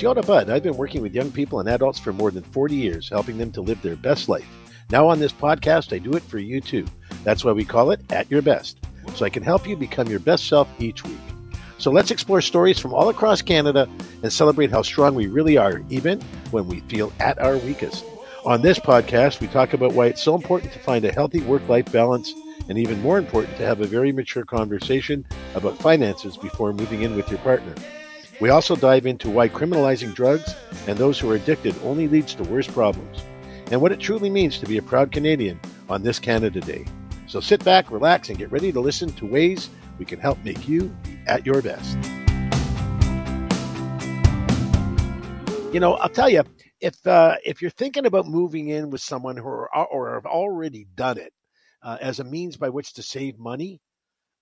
Yoda Bud. I've been working with young people and adults for more than 40 years, helping them to live their best life. Now, on this podcast, I do it for you too. That's why we call it At Your Best, so I can help you become your best self each week. So let's explore stories from all across Canada and celebrate how strong we really are, even when we feel at our weakest. On this podcast, we talk about why it's so important to find a healthy work life balance, and even more important, to have a very mature conversation about finances before moving in with your partner. We also dive into why criminalizing drugs and those who are addicted only leads to worse problems, and what it truly means to be a proud Canadian on this Canada Day. So sit back, relax, and get ready to listen to ways we can help make you be at your best. You know, I'll tell you, if uh, if you're thinking about moving in with someone who are, or have already done it uh, as a means by which to save money,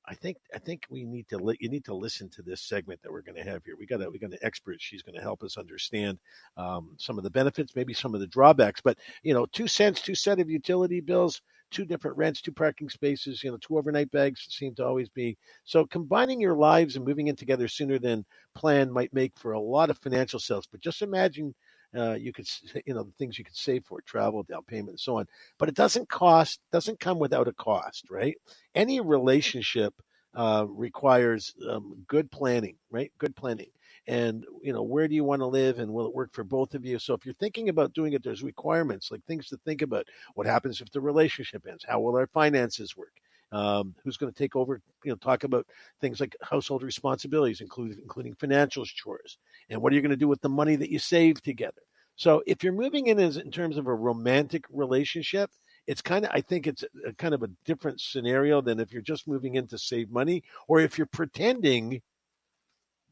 I think I think we need to li- you need to listen to this segment that we're going to have here. We got we got an expert. She's going to help us understand um, some of the benefits, maybe some of the drawbacks. But you know, two cents, two set of utility bills, two different rents, two parking spaces. You know, two overnight bags seem to always be so. Combining your lives and moving in together sooner than planned might make for a lot of financial sales. But just imagine uh, you could you know the things you could save for travel down payment and so on but it doesn't cost doesn't come without a cost right? Any relationship uh, requires um, good planning right? Good planning. And you know where do you want to live and will it work for both of you? So if you're thinking about doing it there's requirements like things to think about. What happens if the relationship ends? How will our finances work um, who's going to take over you know talk about things like household responsibilities including including financial chores and what are you going to do with the money that you save together. So if you're moving in as in terms of a romantic relationship it's kind of i think it's a, kind of a different scenario than if you're just moving in to save money or if you're pretending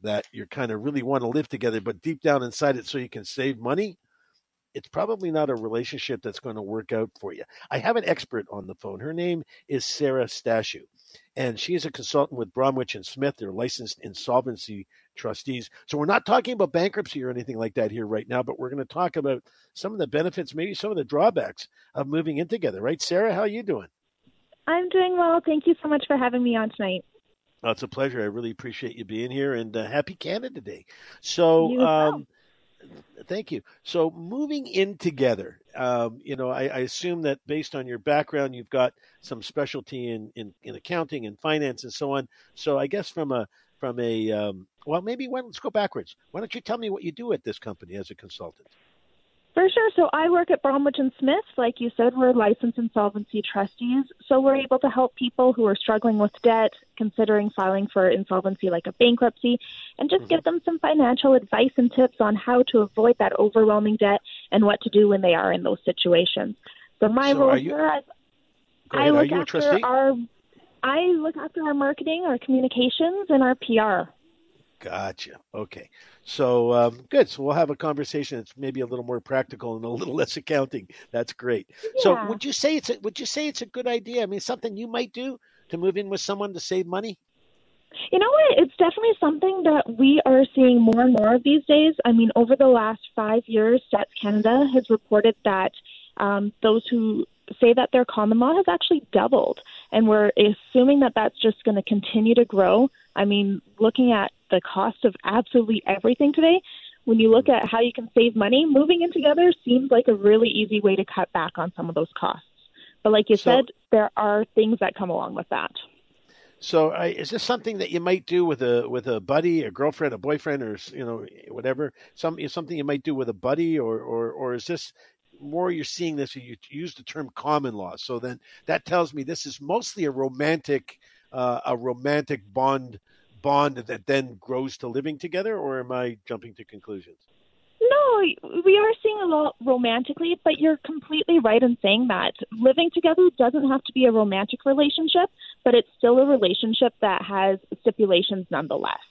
that you're kind of really want to live together but deep down inside it so you can save money it's probably not a relationship that's going to work out for you. I have an expert on the phone. Her name is Sarah Stashu, and she is a consultant with Bromwich and Smith. They're licensed insolvency trustees. So we're not talking about bankruptcy or anything like that here right now, but we're going to talk about some of the benefits, maybe some of the drawbacks of moving in together. Right, Sarah? How are you doing? I'm doing well. Thank you so much for having me on tonight. Oh, it's a pleasure. I really appreciate you being here, and uh, happy Canada Day. So, um, Thank you. So moving in together, um, you know, I, I, assume that based on your background, you've got some specialty in, in, in accounting and finance and so on. So I guess from a from a um, well, maybe when, let's go backwards. Why don't you tell me what you do at this company as a consultant? For sure. So I work at Bromwich and Smith. Like you said, we're licensed insolvency trustees. So we're able to help people who are struggling with debt, considering filing for insolvency like a bankruptcy, and just mm-hmm. give them some financial advice and tips on how to avoid that overwhelming debt and what to do when they are in those situations. So my so role here, I look after our I look after our marketing, our communications, and our PR. Gotcha. Okay. So um, good. So we'll have a conversation that's maybe a little more practical and a little less accounting. That's great. Yeah. So would you say it's a, would you say it's a good idea? I mean, something you might do to move in with someone to save money. You know what? It's definitely something that we are seeing more and more of these days. I mean, over the last five years, Stats Canada has reported that um, those who say that their common law has actually doubled, and we're assuming that that's just going to continue to grow. I mean, looking at the cost of absolutely everything today, when you look at how you can save money, moving in together seems like a really easy way to cut back on some of those costs. But like you so, said, there are things that come along with that. So, uh, is this something that you might do with a with a buddy, a girlfriend, a boyfriend, or you know whatever? Some something you might do with a buddy, or or or is this more you're seeing this? You use the term common law, so then that tells me this is mostly a romantic uh, a romantic bond bond that then grows to living together, or am I jumping to conclusions? No, we are seeing a lot romantically, but you're completely right in saying that living together doesn't have to be a romantic relationship, but it's still a relationship that has stipulations nonetheless.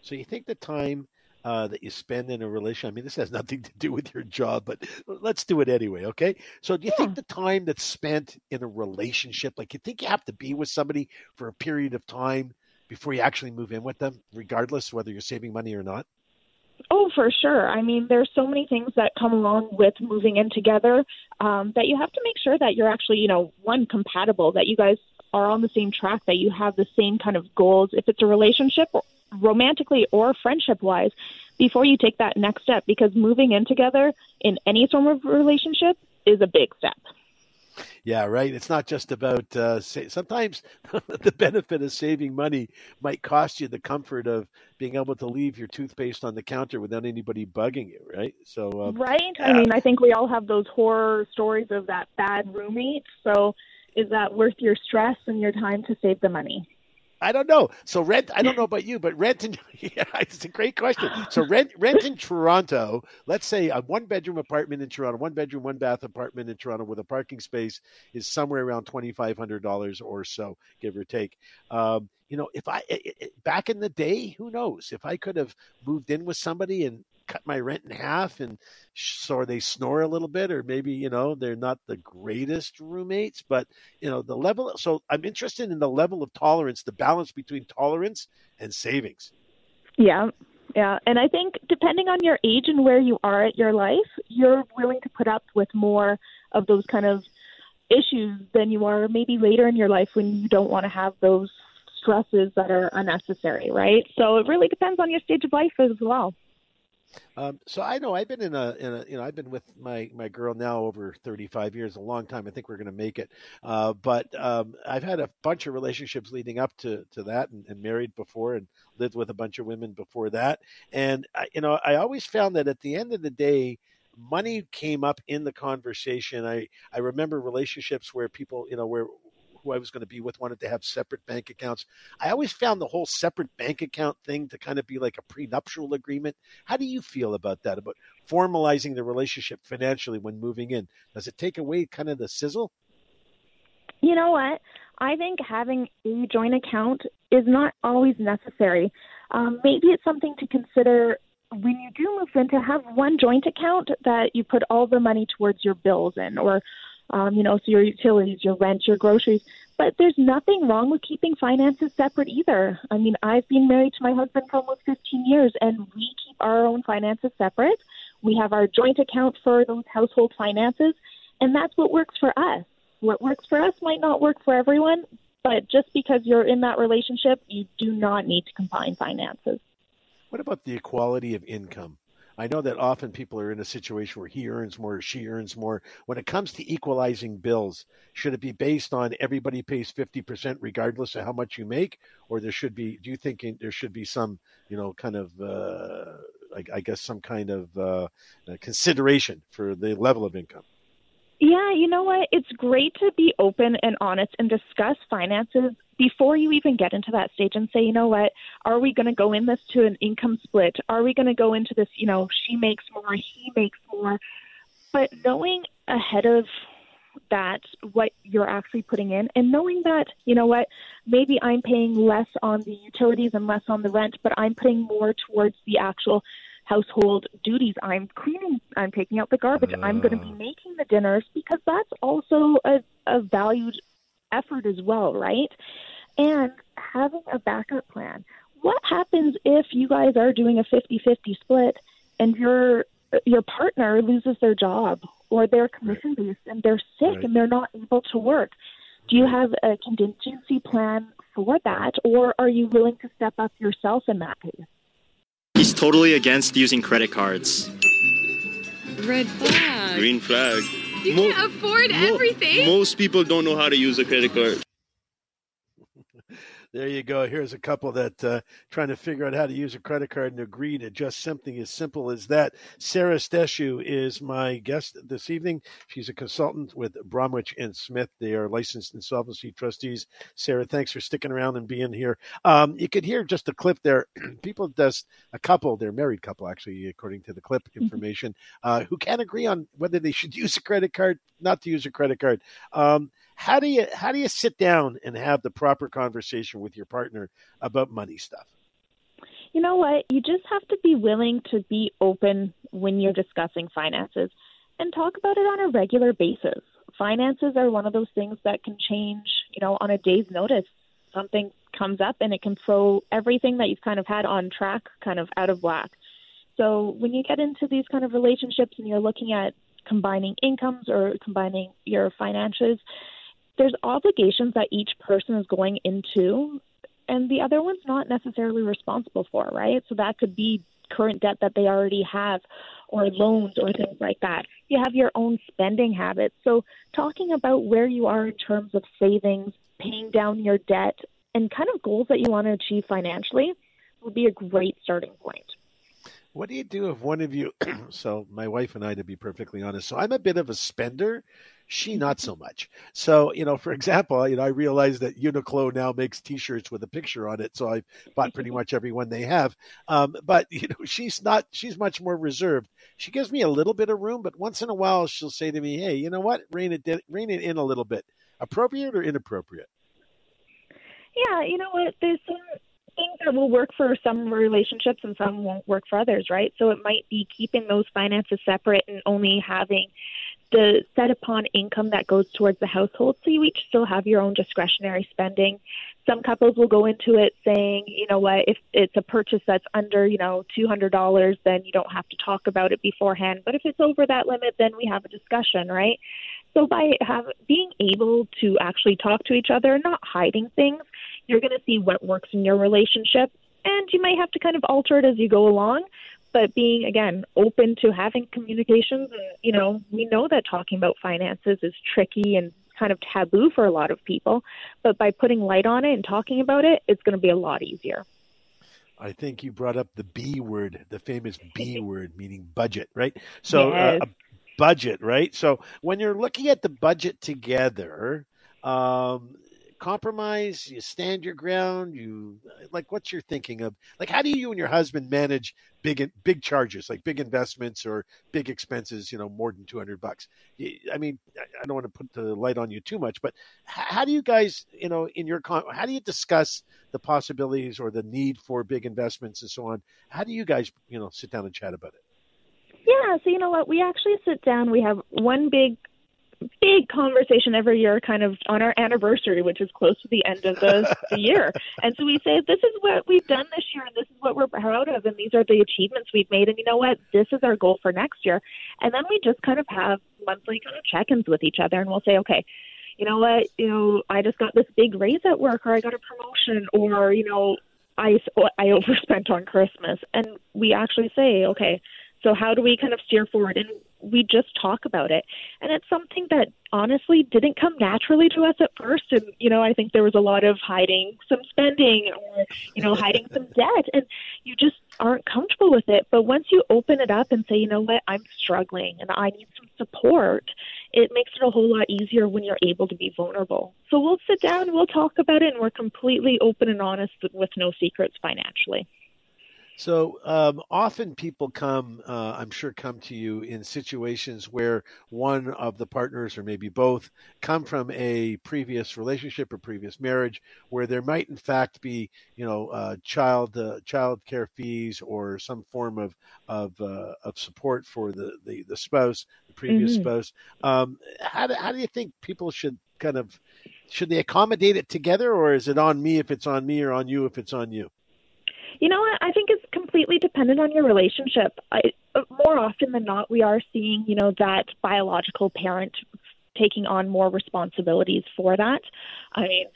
So you think the time uh, that you spend in a relationship. I mean, this has nothing to do with your job, but let's do it anyway, okay? So, do you yeah. think the time that's spent in a relationship, like you think you have to be with somebody for a period of time before you actually move in with them, regardless whether you're saving money or not? Oh, for sure. I mean, there's so many things that come along with moving in together um, that you have to make sure that you're actually, you know, one compatible, that you guys are on the same track, that you have the same kind of goals. If it's a relationship, romantically or friendship wise, before you take that next step because moving in together in any form of relationship is a big step. Yeah, right. It's not just about uh, say, sometimes the benefit of saving money might cost you the comfort of being able to leave your toothpaste on the counter without anybody bugging you, right? So, um, right. I mean, I think we all have those horror stories of that bad roommate. So, is that worth your stress and your time to save the money? I don't know. So rent. I don't know about you, but rent in yeah, it's a great question. So rent rent in Toronto. Let's say a one bedroom apartment in Toronto, one bedroom, one bath apartment in Toronto with a parking space is somewhere around twenty five hundred dollars or so, give or take. Um, you know, if I back in the day, who knows if I could have moved in with somebody and cut my rent in half and so they snore a little bit or maybe you know they're not the greatest roommates but you know the level so i'm interested in the level of tolerance the balance between tolerance and savings. Yeah yeah and i think depending on your age and where you are at your life you're willing to put up with more of those kind of issues than you are maybe later in your life when you don't want to have those stresses that are unnecessary right? So it really depends on your stage of life as well um, so I know I've been in a, in a, you know, I've been with my, my girl now over 35 years, a long time. I think we're going to make it. Uh, but um, I've had a bunch of relationships leading up to, to that and, and, married before and lived with a bunch of women before that. And, I, you know, I always found that at the end of the day, money came up in the conversation. I, I remember relationships where people, you know, where who I was going to be with wanted to have separate bank accounts. I always found the whole separate bank account thing to kind of be like a prenuptial agreement. How do you feel about that? About formalizing the relationship financially when moving in? Does it take away kind of the sizzle? You know what? I think having a joint account is not always necessary. Um, maybe it's something to consider when you do move in to have one joint account that you put all the money towards your bills in or um, you know, so your utilities, your rent, your groceries. But there's nothing wrong with keeping finances separate either. I mean, I've been married to my husband for almost 15 years, and we keep our own finances separate. We have our joint account for those household finances, and that's what works for us. What works for us might not work for everyone, but just because you're in that relationship, you do not need to combine finances. What about the equality of income? I know that often people are in a situation where he earns more, she earns more. When it comes to equalizing bills, should it be based on everybody pays 50% regardless of how much you make? Or there should be, do you think there should be some, you know, kind of, uh, I, I, guess, some kind of uh, consideration for the level of income? Yeah, you know what? It's great to be open and honest and discuss finances before you even get into that stage and say, you know what, are we going to go in this to an income split? Are we going to go into this, you know, she makes more, he makes more? But knowing ahead of that what you're actually putting in and knowing that, you know what, maybe I'm paying less on the utilities and less on the rent, but I'm putting more towards the actual household duties. I'm cleaning, I'm taking out the garbage, uh. I'm going to be making the dinners because that's also a, a valued effort as well, right? And having a backup plan. What happens if you guys are doing a 50-50 split and your your partner loses their job or they're commission based and they're sick right. and they're not able to work? Do you have a contingency plan for that or are you willing to step up yourself in that case? Totally against using credit cards. Red flag. Green flag. You Mo- can afford mo- everything. Most people don't know how to use a credit card. There you go. Here's a couple that uh, trying to figure out how to use a credit card and agree to just something as simple as that. Sarah Steshu is my guest this evening. She's a consultant with Bromwich and Smith. They are licensed insolvency trustees. Sarah, thanks for sticking around and being here. Um, you could hear just a clip there. People just a couple, they're married couple actually, according to the clip mm-hmm. information, uh, who can't agree on whether they should use a credit card, not to use a credit card. Um, how do you how do you sit down and have the proper conversation with your partner about money stuff? You know what? You just have to be willing to be open when you're discussing finances and talk about it on a regular basis. Finances are one of those things that can change, you know, on a day's notice. Something comes up and it can throw everything that you've kind of had on track kind of out of whack. So when you get into these kind of relationships and you're looking at combining incomes or combining your finances, there's obligations that each person is going into and the other one's not necessarily responsible for, right? So that could be current debt that they already have or loans or things like that. You have your own spending habits. So, talking about where you are in terms of savings, paying down your debt, and kind of goals that you want to achieve financially would be a great starting point. What do you do if one of you? so, my wife and I, to be perfectly honest, so I'm a bit of a spender. She not so much. So, you know, for example, you know, I realized that Uniqlo now makes T-shirts with a picture on it, so I bought pretty much every one they have. Um, but you know, she's not. She's much more reserved. She gives me a little bit of room, but once in a while, she'll say to me, "Hey, you know what? Rein it, rein it in a little bit. Appropriate or inappropriate?" Yeah, you know what? There's some things that will work for some relationships and some won't work for others, right? So it might be keeping those finances separate and only having the set upon income that goes towards the household. So you each still have your own discretionary spending. Some couples will go into it saying, you know what, if it's a purchase that's under, you know, $200, then you don't have to talk about it beforehand. But if it's over that limit, then we have a discussion, right? So by have, being able to actually talk to each other, not hiding things, you're going to see what works in your relationship. And you might have to kind of alter it as you go along but being again open to having communications and you know we know that talking about finances is tricky and kind of taboo for a lot of people but by putting light on it and talking about it it's going to be a lot easier I think you brought up the B word, the famous B word, meaning budget, right? So, uh, yes. uh, budget, right? So, when you're looking at the budget together, um, compromise? You stand your ground? You like what's your thinking of like how do you and your husband manage big big charges like big investments or big expenses? You know, more than two hundred bucks. I mean, I don't want to put the light on you too much, but how do you guys, you know, in your how do you discuss the possibilities or the need for big investments and so on? How do you guys, you know, sit down and chat about it? Yeah, so you know what? We actually sit down. We have one big big conversation every year, kind of on our anniversary, which is close to the end of the, the year. And so we say, this is what we've done this year, and this is what we're proud of, and these are the achievements we've made. And you know what? This is our goal for next year. And then we just kind of have monthly kind of check ins with each other, and we'll say, okay, you know what? You know, I just got this big raise at work, or I got a promotion, or, you know, I, oh, I overspent on Christmas. And we actually say, okay, so how do we kind of steer forward? And we just talk about it. And it's something that honestly didn't come naturally to us at first. And, you know, I think there was a lot of hiding some spending or, you know, hiding some debt. And you just aren't comfortable with it. But once you open it up and say, you know what, I'm struggling and I need some support, it makes it a whole lot easier when you're able to be vulnerable. So we'll sit down, we'll talk about it, and we're completely open and honest with no secrets financially. So um, often people come, uh, I'm sure, come to you in situations where one of the partners, or maybe both, come from a previous relationship or previous marriage, where there might, in fact, be, you know, uh, child uh, child care fees or some form of of, uh, of support for the, the, the spouse, the previous mm-hmm. spouse. Um, how do, how do you think people should kind of should they accommodate it together, or is it on me if it's on me, or on you if it's on you? You know what? I think it's completely dependent on your relationship. I, more often than not, we are seeing, you know, that biological parent taking on more responsibilities for that. I mean,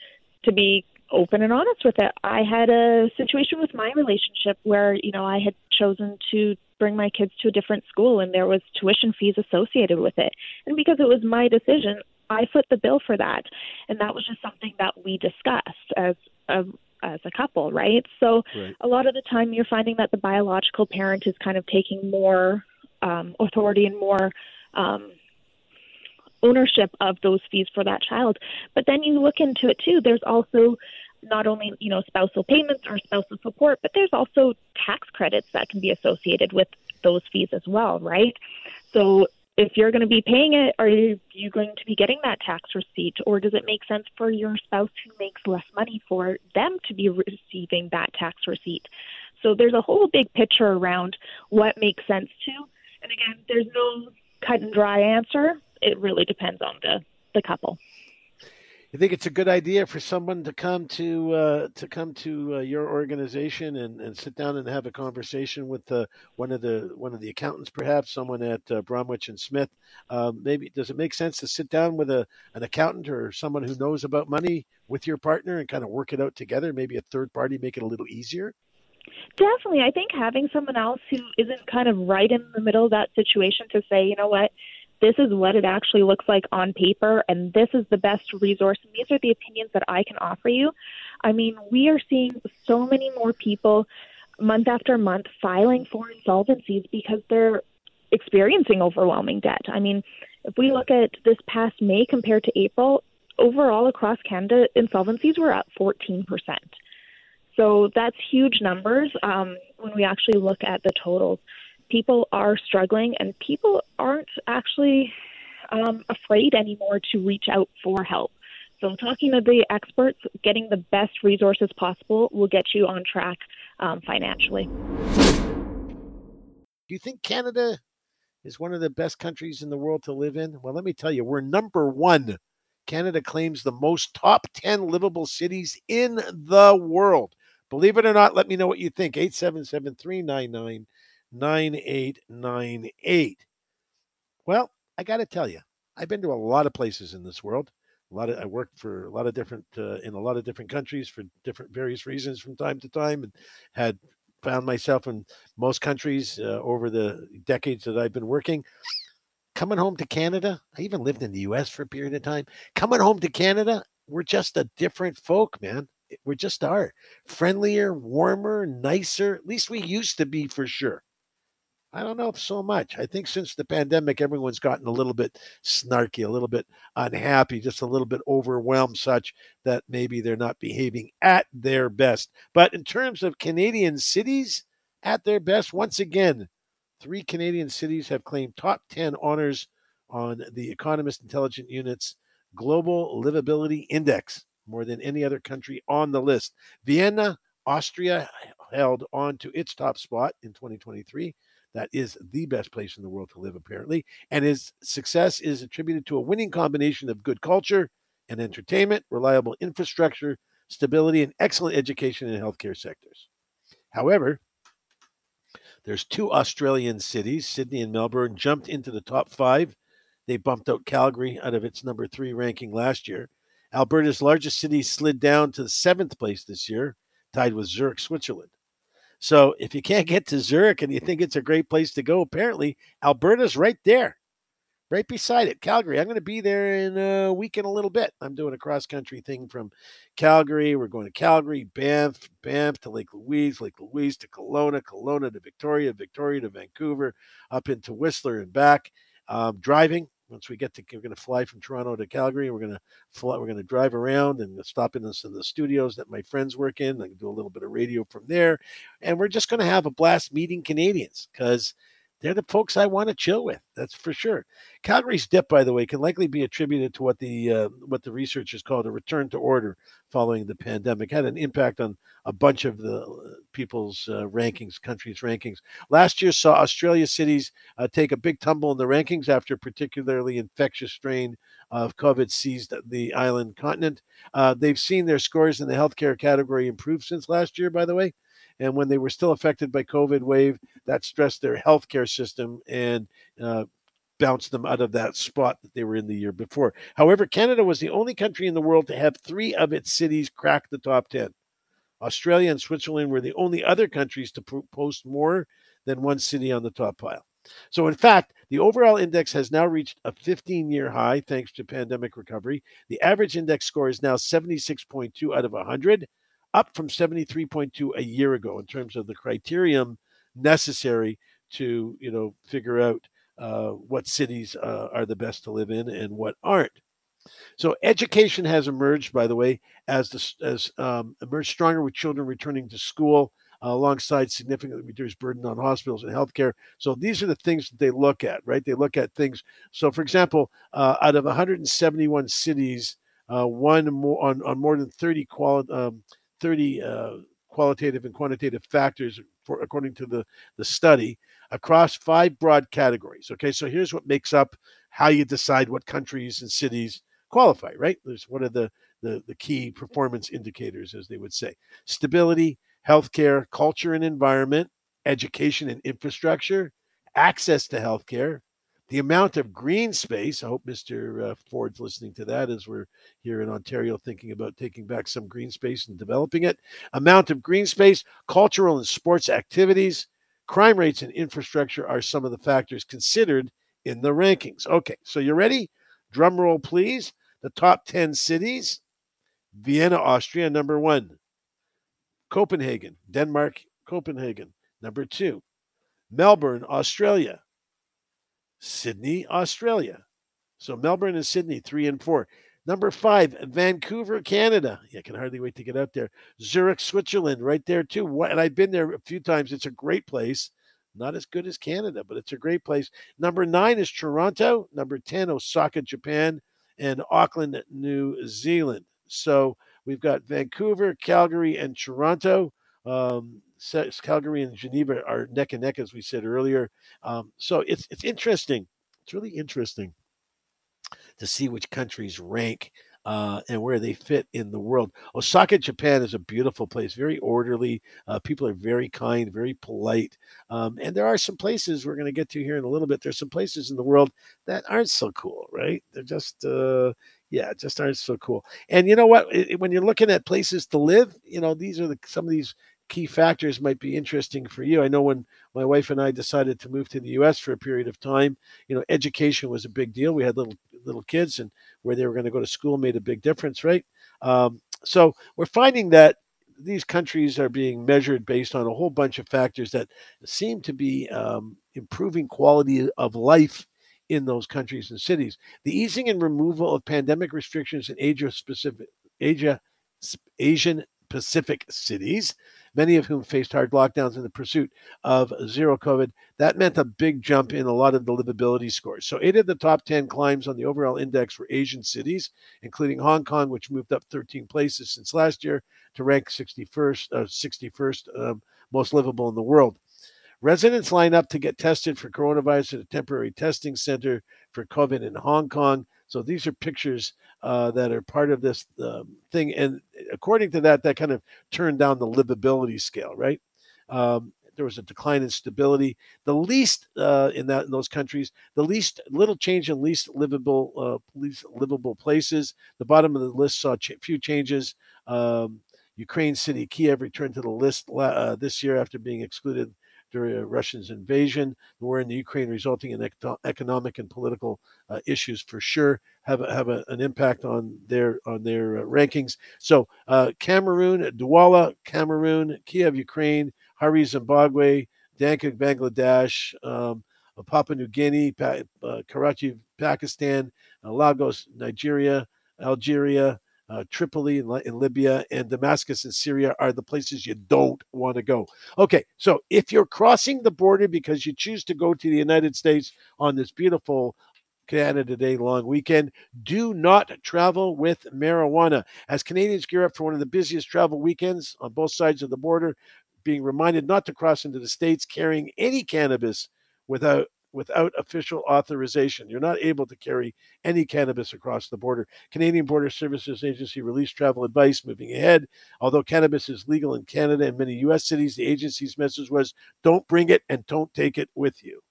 to be open and honest with it, I had a situation with my relationship where, you know, I had chosen to bring my kids to a different school and there was tuition fees associated with it. And because it was my decision, I foot the bill for that. And that was just something that we discussed as a as a couple, right? So right. a lot of the time you're finding that the biological parent is kind of taking more um, authority and more um, ownership of those fees for that child. But then you look into it too. There's also not only you know spousal payments or spousal support, but there's also tax credits that can be associated with those fees as well, right? So if you're going to be paying it, are you, going to be getting that tax receipt? Or does it make sense for your spouse who makes less money for them to be receiving that tax receipt? So there's a whole big picture around what makes sense to. And again, there's no cut and dry answer. It really depends on the, the couple you think it's a good idea for someone to come to uh, to come to uh, your organization and, and sit down and have a conversation with uh, one of the one of the accountants, perhaps someone at uh, Bromwich and Smith? Um, maybe does it make sense to sit down with a an accountant or someone who knows about money with your partner and kind of work it out together? Maybe a third party make it a little easier. Definitely. I think having someone else who isn't kind of right in the middle of that situation to say, you know what, this is what it actually looks like on paper, and this is the best resource, and these are the opinions that I can offer you. I mean, we are seeing so many more people month after month filing for insolvencies because they're experiencing overwhelming debt. I mean, if we look at this past May compared to April, overall across Canada, insolvencies were up 14%. So that's huge numbers um, when we actually look at the totals. People are struggling, and people aren't actually um, afraid anymore to reach out for help. So, I'm talking to the experts, getting the best resources possible will get you on track um, financially. Do you think Canada is one of the best countries in the world to live in? Well, let me tell you, we're number one. Canada claims the most top 10 livable cities in the world. Believe it or not, let me know what you think. 877 399 9898. Well, I got to tell you, I've been to a lot of places in this world. A lot of I worked for a lot of different uh, in a lot of different countries for different various reasons from time to time, and had found myself in most countries uh, over the decades that I've been working. Coming home to Canada, I even lived in the U.S. for a period of time. Coming home to Canada, we're just a different folk, man we just are friendlier, warmer, nicer. At least we used to be for sure. I don't know if so much. I think since the pandemic, everyone's gotten a little bit snarky, a little bit unhappy, just a little bit overwhelmed, such that maybe they're not behaving at their best. But in terms of Canadian cities at their best, once again, three Canadian cities have claimed top 10 honors on the Economist Intelligence Unit's Global Livability Index more than any other country on the list. Vienna, Austria held on to its top spot in 2023. That is the best place in the world to live, apparently. And his success is attributed to a winning combination of good culture and entertainment, reliable infrastructure, stability, and excellent education and healthcare sectors. However, there's two Australian cities, Sydney and Melbourne, jumped into the top five. They bumped out Calgary out of its number three ranking last year. Alberta's largest city slid down to the seventh place this year, tied with Zurich, Switzerland. So if you can't get to Zurich and you think it's a great place to go, apparently Alberta's right there, right beside it. Calgary. I'm going to be there in a week and a little bit. I'm doing a cross country thing from Calgary. We're going to Calgary, Banff, Banff to Lake Louise, Lake Louise to Kelowna, Kelowna to Victoria, Victoria to Vancouver, up into Whistler and back. Um, driving once we get to, we're going to fly from Toronto to Calgary. We're going to fly, we're going to drive around and stop in, this, in the studios that my friends work in. I can do a little bit of radio from there, and we're just going to have a blast meeting Canadians because they're the folks I want to chill with. That's for sure. Calgary's dip, by the way, can likely be attributed to what the uh, what the researchers called a return to order following the pandemic. Had an impact on a bunch of the uh, people's uh, rankings, countries' rankings. Last year saw Australia cities uh, take a big tumble in the rankings after a particularly infectious strain of COVID seized the island continent. Uh, they've seen their scores in the healthcare category improve since last year, by the way and when they were still affected by COVID wave, that stressed their healthcare system and uh, bounced them out of that spot that they were in the year before. However, Canada was the only country in the world to have three of its cities crack the top 10. Australia and Switzerland were the only other countries to post more than one city on the top pile. So, in fact, the overall index has now reached a 15 year high thanks to pandemic recovery. The average index score is now 76.2 out of 100, up from 73.2 a year ago in terms of the criterion necessary to you know figure out uh, what cities uh, are the best to live in and what aren't. So education has emerged, by the way, as the, as um, emerged stronger with children returning to school. Uh, alongside significantly reduced burden on hospitals and healthcare. So these are the things that they look at, right? They look at things. So, for example, uh, out of 171 cities, uh, one more on, on more than 30 quali- um, 30 uh, qualitative and quantitative factors for according to the, the study across five broad categories. Okay, so here's what makes up how you decide what countries and cities qualify, right? There's one of the, the, the key performance indicators, as they would say stability, healthcare, culture and environment, education and infrastructure, access to healthcare, The amount of green space, I hope Mr. Uh, Ford's listening to that as we're here in Ontario thinking about taking back some green space and developing it. Amount of green space, cultural and sports activities, crime rates, and infrastructure are some of the factors considered in the rankings. Okay, so you ready? Drum roll, please. The top 10 cities Vienna, Austria, number one. Copenhagen, Denmark, Copenhagen, number two. Melbourne, Australia. Sydney, Australia. So Melbourne and Sydney, three and four. Number five, Vancouver, Canada. Yeah, I can hardly wait to get out there. Zurich, Switzerland, right there too. And I've been there a few times. It's a great place. Not as good as Canada, but it's a great place. Number nine is Toronto. Number 10, Osaka, Japan. And Auckland, New Zealand. So we've got Vancouver, Calgary, and Toronto. Um, Calgary and Geneva are neck and neck, as we said earlier. Um, so it's it's interesting. It's really interesting to see which countries rank uh, and where they fit in the world. Osaka, Japan is a beautiful place, very orderly. Uh, people are very kind, very polite. Um, and there are some places we're going to get to here in a little bit. There's some places in the world that aren't so cool, right? They're just, uh, yeah, just aren't so cool. And you know what? It, when you're looking at places to live, you know, these are the, some of these key factors might be interesting for you. I know when my wife and I decided to move to the U.S. for a period of time, you know, education was a big deal. We had little little kids, and where they were going to go to school made a big difference, right? Um, so we're finding that these countries are being measured based on a whole bunch of factors that seem to be um, improving quality of life in those countries and cities. The easing and removal of pandemic restrictions in Asia specific Asia Asian Pacific cities many of whom faced hard lockdowns in the pursuit of zero COVID. That meant a big jump in a lot of the livability scores. So, eight of the top 10 climbs on the overall index were Asian cities, including Hong Kong, which moved up 13 places since last year to rank 61st, uh, 61st um, most livable in the world. Residents line up to get tested for coronavirus at a temporary testing center for COVID in Hong Kong. So these are pictures uh, that are part of this um, thing, and according to that, that kind of turned down the livability scale, right? Um, there was a decline in stability. The least uh, in that in those countries, the least little change in least livable uh, least livable places. The bottom of the list saw ch- few changes. Um, Ukraine city Kiev returned to the list uh, this year after being excluded during Russia's invasion. The war in the Ukraine, resulting in economic and political uh, issues, for sure, have a, have a, an impact on their on their uh, rankings. So, uh, Cameroon, Douala, Cameroon, Kiev, Ukraine, Harare, Zimbabwe, Dhaka, Bangladesh. Um, Papua New Guinea, pa- uh, Karachi, Pakistan, uh, Lagos, Nigeria, Algeria, uh, Tripoli in, in, Libya and Damascus in Syria are the places you don't want to go. Okay, so if you're crossing the border because you choose to go to the United States on this beautiful Canada Day long weekend, do not travel with marijuana. As Canadians gear up for one of the busiest travel weekends on both sides of the border, being reminded not to cross into the States carrying any cannabis without without official authorization. You're not able to carry any cannabis across the border. Canadian Border Services Agency released travel advice moving ahead. Although cannabis is legal in Canada and many U.S. cities, the agency's message was don't bring it and don't take it with you.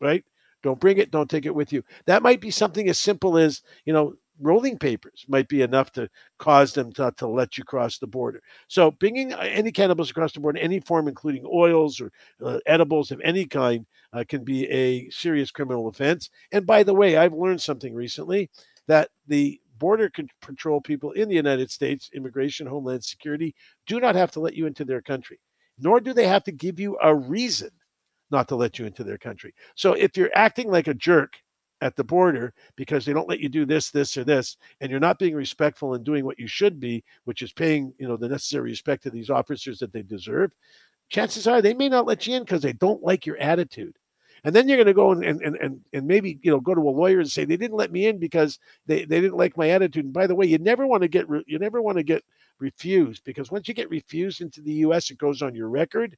Right? Don't bring it, don't take it with you. That might be something as simple as, you know, rolling papers might be enough to cause them to, to let you cross the border. So, bringing uh, any cannabis across the border, any form, including oils or uh, edibles of any kind, uh, can be a serious criminal offense. And by the way, I've learned something recently that the border control people in the United States, Immigration, Homeland Security, do not have to let you into their country, nor do they have to give you a reason not to let you into their country. So, if you're acting like a jerk, at the border because they don't let you do this, this, or this, and you're not being respectful and doing what you should be, which is paying, you know, the necessary respect to these officers that they deserve, chances are they may not let you in because they don't like your attitude. And then you're going to go and, and, and, and maybe, you know, go to a lawyer and say, they didn't let me in because they, they didn't like my attitude. And by the way, you never want to get, you never want to get refused because once you get refused into the U.S., it goes on your record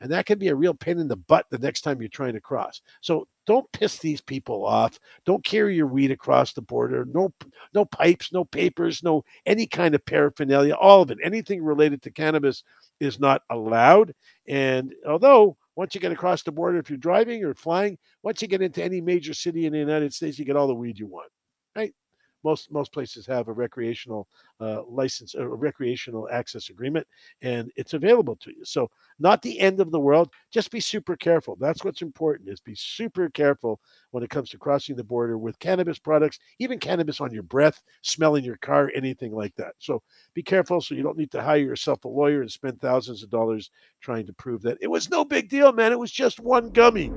and that can be a real pain in the butt the next time you're trying to cross. So don't piss these people off. Don't carry your weed across the border. No, no pipes, no papers, no any kind of paraphernalia. All of it, anything related to cannabis, is not allowed. And although once you get across the border, if you're driving or flying, once you get into any major city in the United States, you get all the weed you want, right? Most most places have a recreational uh, license, a recreational access agreement, and it's available to you. So not the end of the world. Just be super careful. That's what's important. Is be super careful when it comes to crossing the border with cannabis products, even cannabis on your breath, smelling your car, anything like that. So be careful, so you don't need to hire yourself a lawyer and spend thousands of dollars trying to prove that it was no big deal, man. It was just one gummy.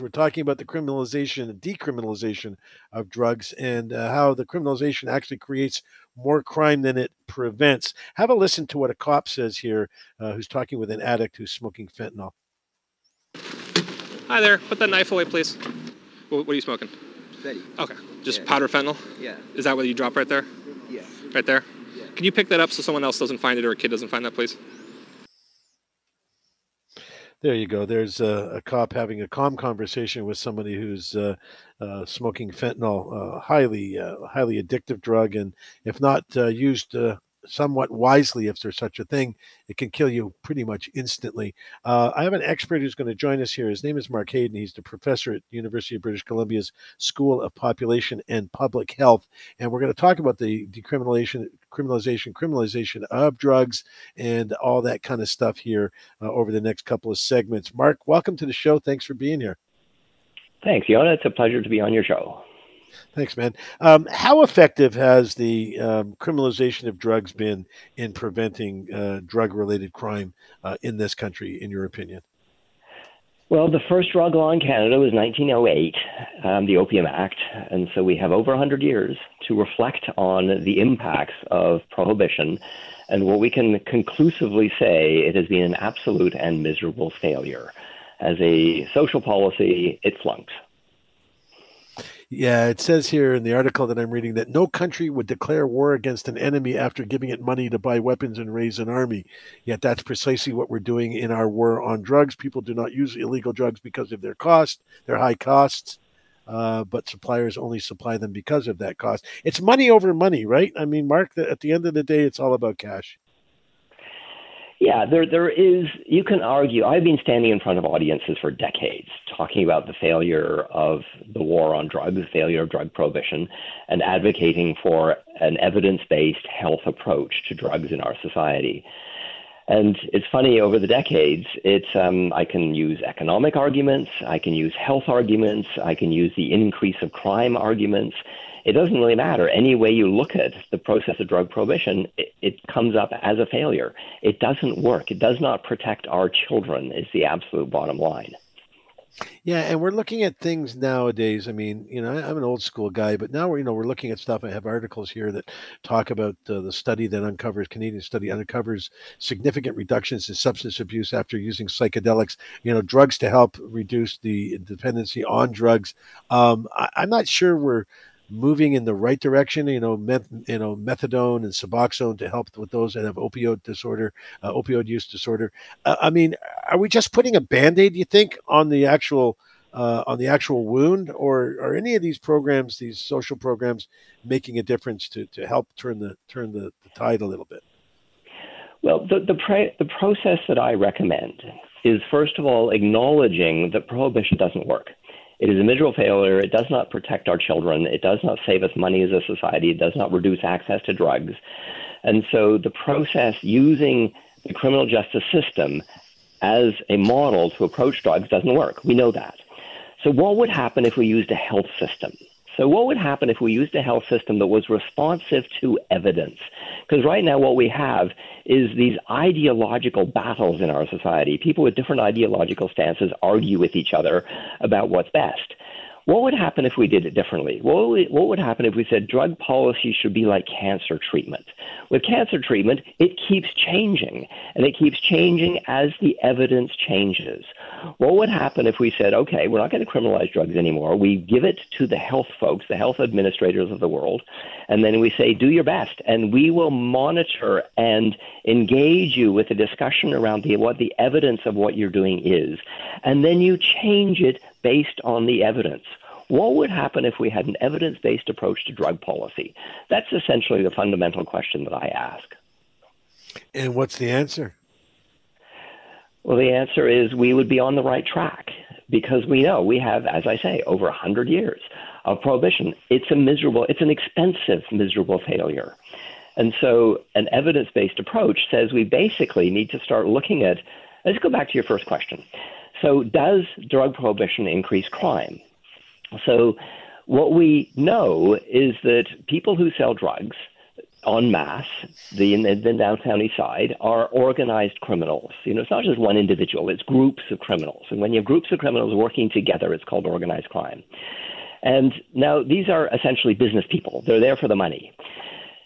We're talking about the criminalization and decriminalization of drugs and uh, how the criminalization actually creates more crime than it prevents. Have a listen to what a cop says here uh, who's talking with an addict who's smoking fentanyl. Hi there. Put that knife away, please. What, what are you smoking? Betty. Okay. Just Yeah. powder fentanyl? Yeah. Is that what you drop right there? Yeah. Right there? Yeah. Can you pick that up so someone else doesn't find it or a kid doesn't find that, please? There you go. There's a, a cop having a calm conversation with somebody who's uh, uh, smoking fentanyl, uh, highly, uh, highly addictive drug, and if not uh, used uh, somewhat wisely, if there's such a thing, it can kill you pretty much instantly. Uh, I have an expert who's going to join us here. His name is Mark Haden. He's the professor at University of British Columbia's School of Population and Public Health, and we're going to talk about the decriminalization, criminalization, criminalization of drugs, and all that kind of stuff here uh, over the next couple of segments. Mark, welcome to the show. Thanks for being here. Thanks, Yona. It's a pleasure to be on your show. Thanks, man. Um, how effective has the um, criminalization of drugs been in preventing uh, drug related crime uh, in this country, in your opinion? Well, the first drug law in Canada was 1908, um, the Opium Act. And so we have over 100 years to reflect on the impacts of prohibition. And what we can conclusively say, it has been an absolute and miserable failure. As a social policy, it flunked. Yeah, it says here in the article that I'm reading that no country would declare war against an enemy after giving it money to buy weapons and raise an army. Yet that's precisely what we're doing in our war on drugs. People do not use illegal drugs because of their cost, their high costs, uh, but suppliers only supply them because of that cost. It's money over money, right? I mean, Mark, at the end of the day, it's all about cash. Yeah, there there is. You can argue. I've been standing in front of audiences for decades, talking about the failure of the war on drugs, the failure of drug prohibition, and advocating for an evidence-based health approach to drugs in our society. And it's funny over the decades. It's um, I can use economic arguments, I can use health arguments, I can use the increase of crime arguments. It doesn't really matter. Any way you look at the process of drug prohibition, it, it comes up as a failure. It doesn't work. It does not protect our children. Is the absolute bottom line. Yeah, and we're looking at things nowadays. I mean, you know, I'm an old school guy, but now we're, you know, we're looking at stuff. I have articles here that talk about uh, the study that uncovers Canadian study uncovers significant reductions in substance abuse after using psychedelics. You know, drugs to help reduce the dependency on drugs. Um, I, I'm not sure we're moving in the right direction. You know, meth, you know, methadone and Suboxone to help with those that have opioid disorder, uh, opioid use disorder. Uh, I mean, are we just putting a band-aid? You think on the actual uh, on the actual wound, or are any of these programs, these social programs, making a difference to, to help turn the turn the, the tide a little bit? Well, the the, pre- the process that I recommend is first of all acknowledging that prohibition doesn't work. It is a miserable failure. It does not protect our children. It does not save us money as a society. It does not reduce access to drugs. And so the process using the criminal justice system as a model to approach drugs doesn't work. We know that. So what would happen if we used a health system? So what would happen if we used a health system that was responsive to evidence? Because right now what we have is these ideological battles in our society. People with different ideological stances argue with each other about what's best. What would happen if we did it differently? What would, what would happen if we said drug policy should be like cancer treatment? With cancer treatment, it keeps changing, and it keeps changing as the evidence changes. What would happen if we said, okay, we're not going to criminalize drugs anymore. We give it to the health folks, the health administrators of the world, and then we say, do your best, and we will monitor and engage you with a discussion around the, what the evidence of what you're doing is. And then you change it based on the evidence. What would happen if we had an evidence based approach to drug policy? That's essentially the fundamental question that I ask. And what's the answer? Well, the answer is we would be on the right track because we know we have, as I say, over 100 years of prohibition. It's a miserable, it's an expensive, miserable failure. And so an evidence based approach says we basically need to start looking at, let's go back to your first question. So, does drug prohibition increase crime? So, what we know is that people who sell drugs en masse, the, in the, the downtown east side, are organized criminals. You know, it's not just one individual, it's groups of criminals. And when you have groups of criminals working together, it's called organized crime. And now these are essentially business people. They're there for the money.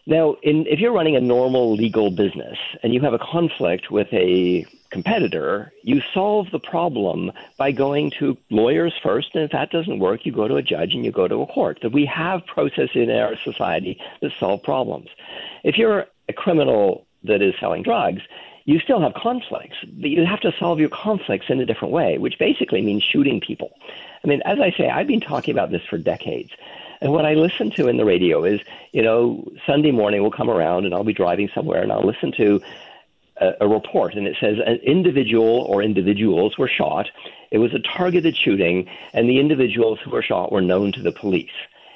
Now, in, if you're running a normal legal business and you have a conflict with a competitor, you solve the problem by going to lawyers first, and if that doesn't work, you go to a judge and you go to a court. That we have processes in our society that solve problems. If you're a criminal that is selling drugs, you still have conflicts, but you have to solve your conflicts in a different way, which basically means shooting people. I mean, as I say, I've been talking about this for decades. And what I listen to in the radio is, you know, Sunday morning will come around and I'll be driving somewhere and I'll listen to a, report and it says an individual or individuals were shot. It was a targeted shooting and the individuals who were shot were known to the police.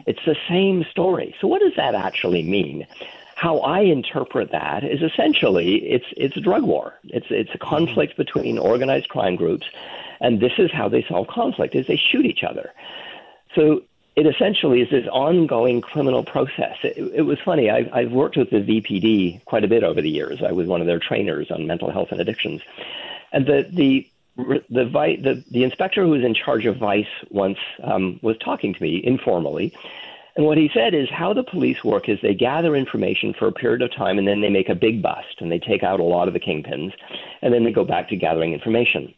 It's the same story. So what does that actually mean? How I interpret that is essentially it's it's a drug war. It's it's a conflict between organized crime groups, and this is how they solve conflict: is they shoot each other. So it essentially is this ongoing criminal process. It, it was funny. I've, I've worked with the VPD quite a bit over the years. I was one of their trainers on mental health and addictions, and the the the the, the inspector who was in charge of vice once um, was talking to me informally. And what he said is how the police work is they gather information for a period of time and then they make a big bust and they take out a lot of the kingpins and then they go back to gathering information.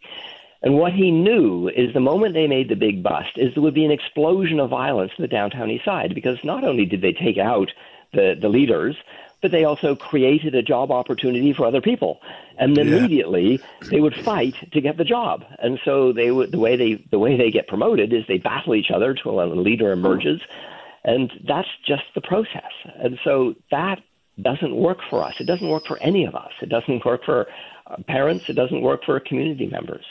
And what he knew is the moment they made the big bust is there would be an explosion of violence in the downtown east side because not only did they take out the, the leaders, but they also created a job opportunity for other people. And yeah. immediately they would fight to get the job. And so they would the way they the way they get promoted is they battle each other till a leader emerges. And that's just the process. And so that doesn't work for us. It doesn't work for any of us. It doesn't work for uh, parents. It doesn't work for community members.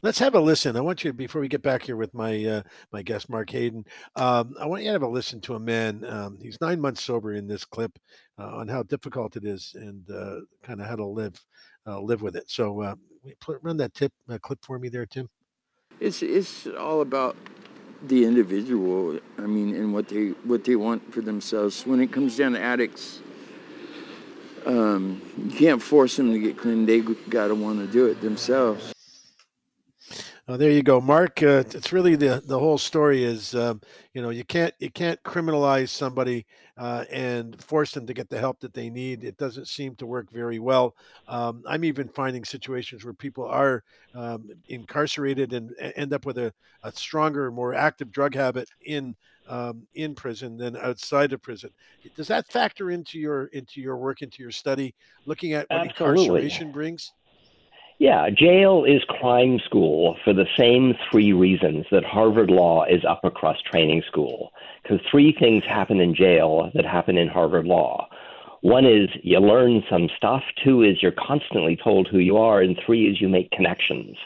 Let's have a listen. I want you before we get back here with my uh, my guest Mark Haden. Um, I want you to have a listen to a man. Um, he's nine months sober in this clip uh, on how difficult it is and uh, kind of how to live uh, live with it. So uh, run that tip uh, clip for me there, Tim. It's it's all about the individual. I mean, and what they what they want for themselves. When it comes down to addicts, um, you can't force them to get clean. They got to want to do it themselves. Oh, there you go, Mark. Uh, it's really the the whole story is um, you know you can't you can't criminalize somebody uh, and force them to get the help that they need. It doesn't seem to work very well. Um, I'm even finding situations where people are um, incarcerated and end up with a, a stronger, more active drug habit in um, in prison than outside of prison. Does that factor into your into your work, into your study, looking at what Absolutely. incarceration brings? Yeah, jail is crime school for the same three reasons that Harvard Law is upper crust training school. Because three things happen in jail that happen in Harvard Law. One is you learn some stuff, two is you're constantly told who you are, and three is you make connections.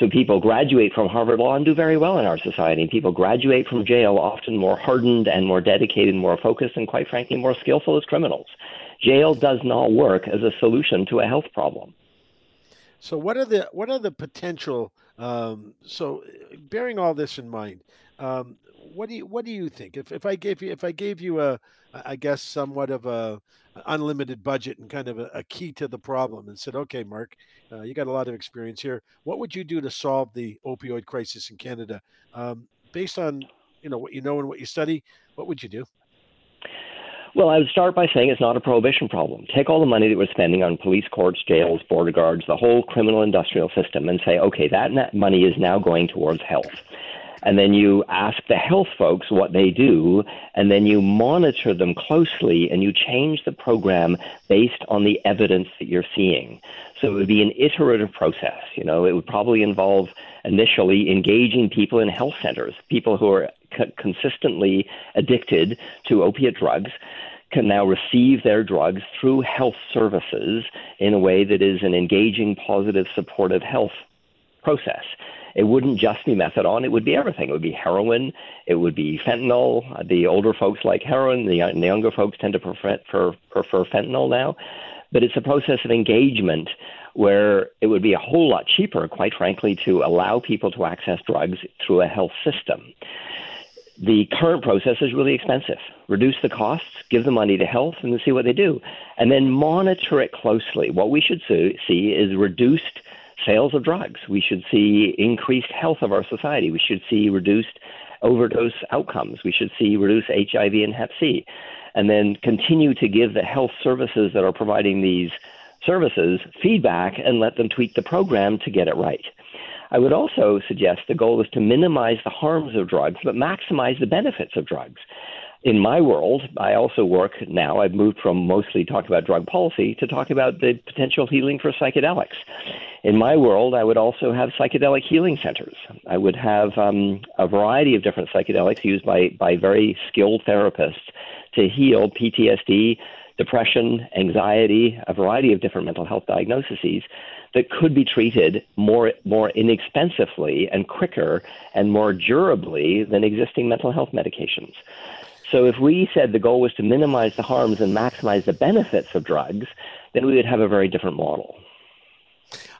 So people graduate from Harvard Law and do very well in our society. And People graduate from jail often more hardened and more dedicated, more focused, and quite frankly, more skillful as criminals. Jail does not work as a solution to a health problem. So what are the what are the potential? Um, so bearing all this in mind, um, what do you what do you think? If if I gave you if I gave you a I guess somewhat of a unlimited budget and kind of a, a key to the problem and said, okay, Mark, uh, you got a lot of experience here. What would you do to solve the opioid crisis in Canada? Um, based on you know what you know and what you study, what would you do? Well, I would start by saying it's not a prohibition problem. Take all the money that we're spending on police courts, jails, border guards, the whole criminal industrial system, and say, okay, that money is now going towards health. And then you ask the health folks what they do, and then you monitor them closely and you change the program based on the evidence that you're seeing. So it would be an iterative process. You know, it would probably involve initially engaging people in health centers, people who are consistently addicted to opiate drugs can now receive their drugs through health services in a way that is an engaging, positive, supportive health process. It wouldn't just be methadone, it would be everything. It would be heroin, it would be fentanyl. The older folks like heroin, the, the younger folks tend to prefer, prefer fentanyl now. But it's a process of engagement where it would be a whole lot cheaper, quite frankly, to allow people to access drugs through a health system. The current process is really expensive. Reduce the costs, give the money to health, and see what they do. And then monitor it closely. What we should see is reduced sales of drugs. We should see increased health of our society. We should see reduced overdose outcomes. We should see reduced HIV and Hep C. And then continue to give the health services that are providing these services feedback and let them tweak the program to get it right. I would also suggest the goal is to minimize the harms of drugs, but maximize the benefits of drugs in my world, I also work now. I've moved from mostly talking about drug policy to talk about the potential healing for psychedelics. In my world, I would also have psychedelic healing centers. I would have um, a variety of different psychedelics used by, by very skilled therapists to heal PTSD, depression, anxiety, a variety of different mental health diagnoses that could be treated more more inexpensively and quicker and more durably than existing mental health medications. So if we said the goal was to minimize the harms and maximize the benefits of drugs, then we would have a very different model.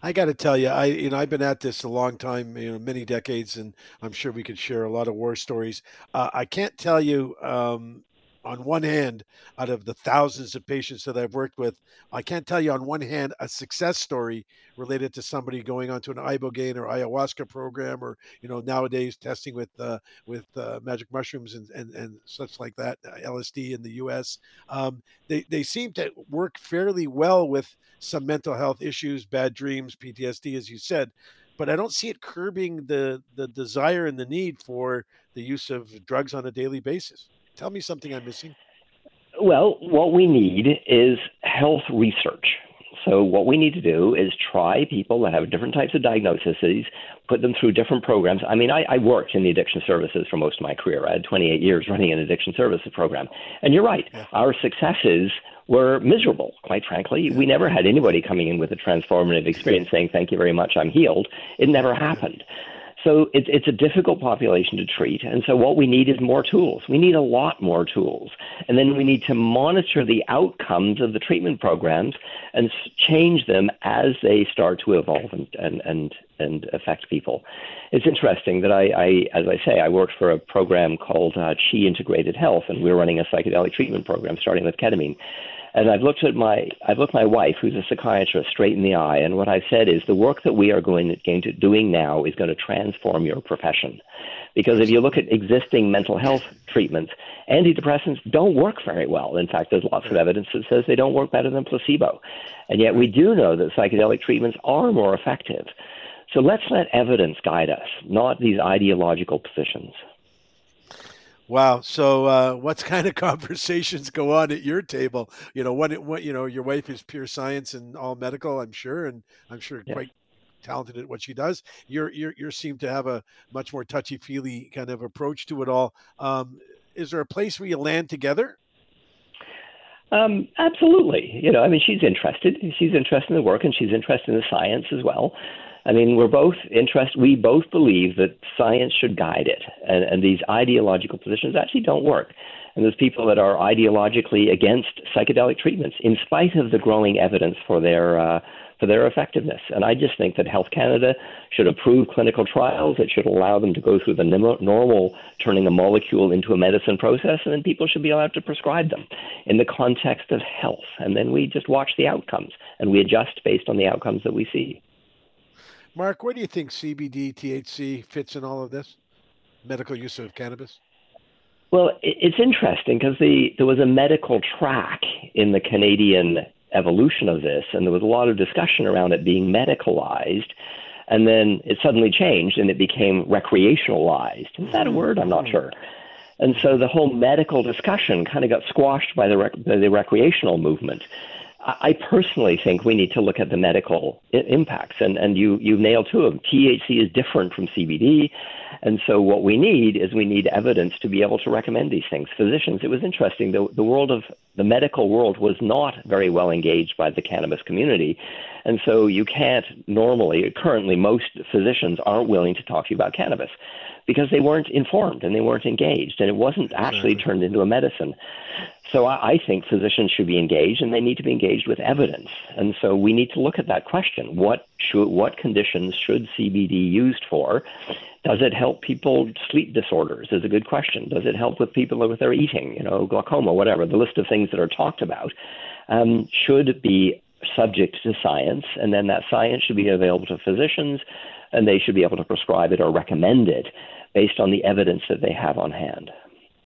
I got to tell you, I you know I've been at this a long time, you know, many decades, and I'm sure we could share a lot of war stories. Uh, I can't tell you um, on one hand, out of the thousands of patients that I've worked with, I can't tell you on one hand a success story related to somebody going onto an ibogaine or ayahuasca program, or you know nowadays testing with uh, with uh, magic mushrooms and, and and such like that, uh, LSD in the U.S. Um, they they seem to work fairly well with some mental health issues, bad dreams, PTSD, as you said but I don't see it curbing the the desire and the need for the use of drugs on a daily basis. Tell me something I'm missing. Well, what we need is health research. So, what we need to do is try people that have different types of diagnoses, put them through different programs. I mean, I, I, worked in the addiction services for most of my career. I had 28 years running an addiction services program. And you're right, yeah. our successes were miserable, quite frankly. We never had anybody coming in with a transformative experience saying, Thank you very much, I'm healed. It never happened. So it's it's a difficult population to treat, and so what we need is more tools. We need a lot more tools, and then we need to monitor the outcomes of the treatment programs and change them as they start to evolve and and and, and affect people. It's interesting that I, I, as I say, I worked for a program called uh, Chi Integrated Health, and we we're running a psychedelic treatment program starting with ketamine. And I've looked at my I've looked my wife, who's a psychiatrist, straight in the eye, and what I've said is the work that we are going to, going to doing now is going to transform your profession. Because if you look at existing mental health treatments, antidepressants don't work very well. In fact, there's lots of evidence that says they don't work better than placebo. And yet we do know that psychedelic treatments are more effective. So let's let evidence guide us, not these ideological positions. Wow. So, uh, what kind of conversations go on at your table? You know, what, what, you know, your wife is pure science and all medical, I'm sure, and I'm sure yes. quite talented at what she does. You're, you're, you seem to have a much more touchy feely kind of approach to it all. Um, is there a place where you land together? Um, absolutely. You know, I mean, she's interested. She's interested in the work and she's interested in the science as well. I mean, we're both interested. We both believe that science should guide it, and, and these ideological positions actually don't work. And there's people that are ideologically against psychedelic treatments, in spite of the growing evidence for their uh, for their effectiveness. And I just think that Health Canada should approve clinical trials. It should allow them to go through the normal turning a molecule into a medicine process, and then people should be allowed to prescribe them in the context of health. And then we just watch the outcomes and we adjust based on the outcomes that we see. Mark, where do you think CBD, THC fits in all of this? Medical use of cannabis? Well, it's interesting because the, there was a medical track in the Canadian evolution of this, and there was a lot of discussion around it being medicalized. And then it suddenly changed and it became recreationalized. Is that a word? I'm not hmm. sure. And so the whole medical discussion kind of got squashed by the, rec- by the recreational movement. I personally think we need to look at the medical I- impacts, and, and you, you nailed two of them. THC is different from CBD, and so what we need is we need evidence to be able to recommend these things. Physicians, it was interesting, the, the world of the medical world was not very well engaged by the cannabis community, and so you can't normally, currently, most physicians aren't willing to talk to you about cannabis because they weren't informed and they weren't engaged, and it wasn't actually turned into a medicine. So I, I think physicians should be engaged, and they need to be engaged with evidence. And so we need to look at that question: what should, what conditions should CBD used for? Does it help people sleep disorders? Is a good question. Does it help with people with their eating? You know, glaucoma, whatever. The list of things that are talked about um, should be subject to science, and then that science should be available to physicians, and they should be able to prescribe it or recommend it based on the evidence that they have on hand.